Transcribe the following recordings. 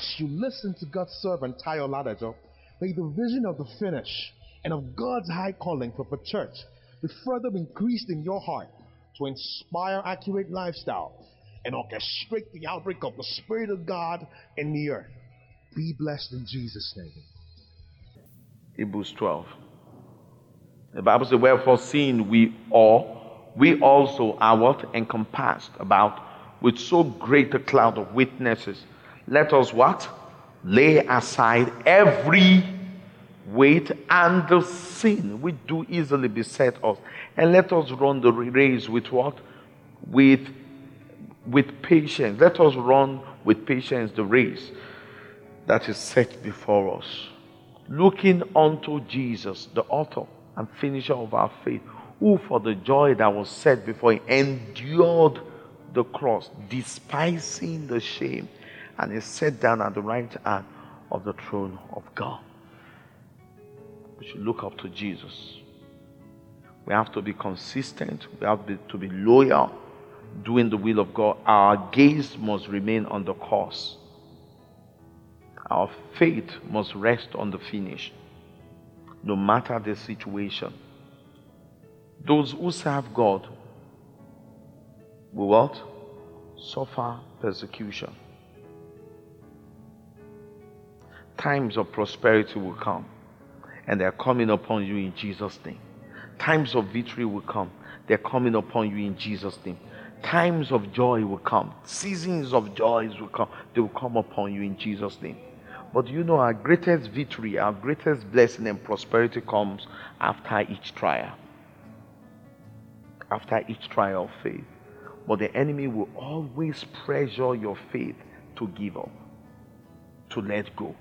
as you listen to God's servant Tayo Ladajo, may the vision of the finish and of God's high calling for the church be further increased in your heart to inspire accurate lifestyle and orchestrate the outbreak of the Spirit of God in the earth. Be blessed in Jesus' name. Hebrews 12. The Bible says, Wherefore, seeing we all, we also are what? Encompassed about with so great a cloud of witnesses. Let us what? Lay aside every weight and the sin which do easily beset us. And let us run the race with what? With with patience. Let us run with patience the race that is set before us. Looking unto Jesus, the author and finisher of our faith, who for the joy that was set before him endured the cross, despising the shame, and is set down at the right hand of the throne of God. We should look up to Jesus. We have to be consistent, we have to be loyal, doing the will of God. Our gaze must remain on the course. Our faith must rest on the finish, no matter the situation. Those who serve God will what? Suffer persecution. Times of prosperity will come, and they're coming upon you in Jesus' name. Times of victory will come, they're coming upon you in Jesus' name. Times of joy will come, seasons of joys will come, they will come upon you in Jesus' name. But you know, our greatest victory, our greatest blessing and prosperity comes after each trial. After each trial of faith. But the enemy will always pressure your faith to give up, to let go.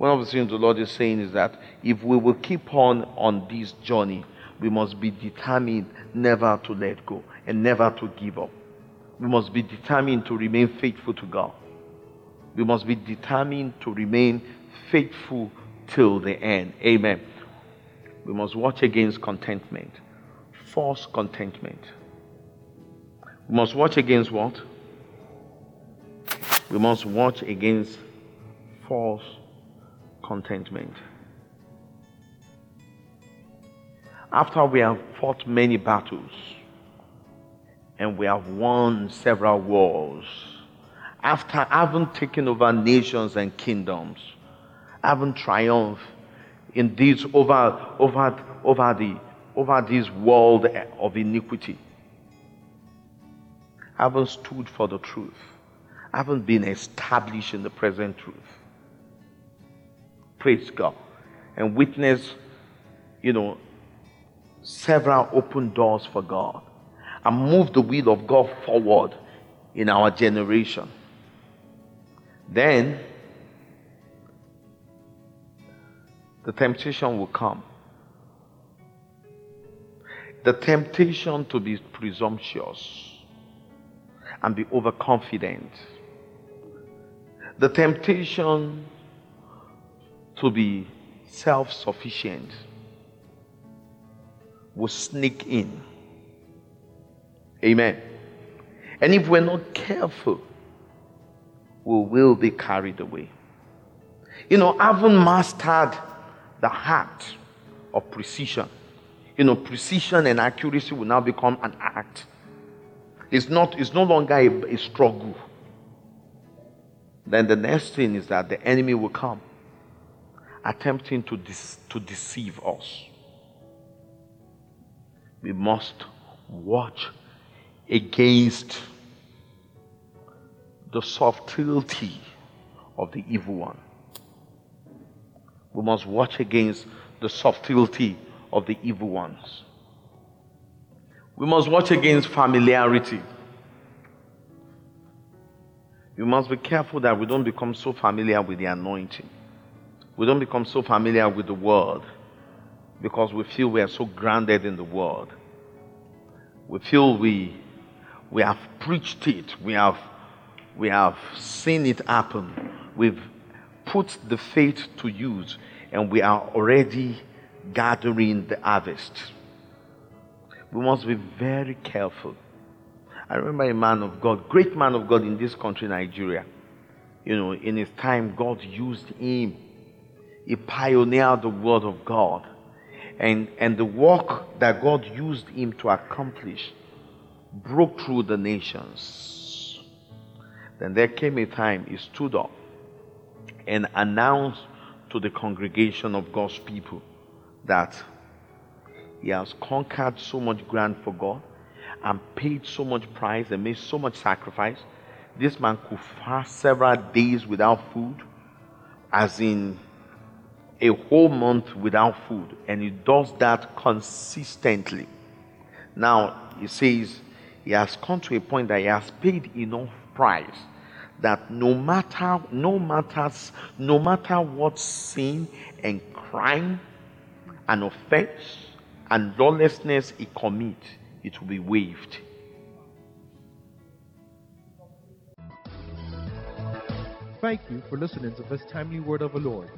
One of the things the Lord is saying is that if we will keep on on this journey, we must be determined never to let go and never to give up. We must be determined to remain faithful to God. We must be determined to remain faithful till the end. Amen. We must watch against contentment, false contentment. We must watch against what? We must watch against false contentment. After we have fought many battles and we have won several wars, after having taken over nations and kingdoms, having triumphed in this over, over, over, the, over this world of iniquity, having stood for the truth, having been established in the present truth. Praise God. And witness, you know, several open doors for God and move the will of God forward in our generation. Then the temptation will come. The temptation to be presumptuous and be overconfident. The temptation to be self sufficient will sneak in. Amen. And if we're not careful, we will be carried away. You know, having mastered the art of precision, you know, precision and accuracy will now become an act. It's not, it's no longer a, a struggle. Then the next thing is that the enemy will come, attempting to, dis, to deceive us. We must watch against the subtlety of the evil one. We must watch against the subtlety of the evil ones. We must watch against familiarity. We must be careful that we don't become so familiar with the anointing. We don't become so familiar with the world because we feel we are so grounded in the world. We feel we, we have preached it, we have, we have seen it happen, we've put the faith to use, and we are already gathering the harvest. We must be very careful. I remember a man of God, great man of God in this country, Nigeria. You know, in his time, God used him. He pioneered the word of God. And, and the work that God used him to accomplish broke through the nations. Then there came a time he stood up and announced to the congregation of God's people that he has conquered so much ground for God and paid so much price and made so much sacrifice. This man could fast several days without food, as in a whole month without food, and he does that consistently. Now, he says he has come to a point that he has paid enough price that no matter no matters no matter what sin and crime and offense and lawlessness he commit, it will be waived. Thank you for listening to this timely word of the Lord.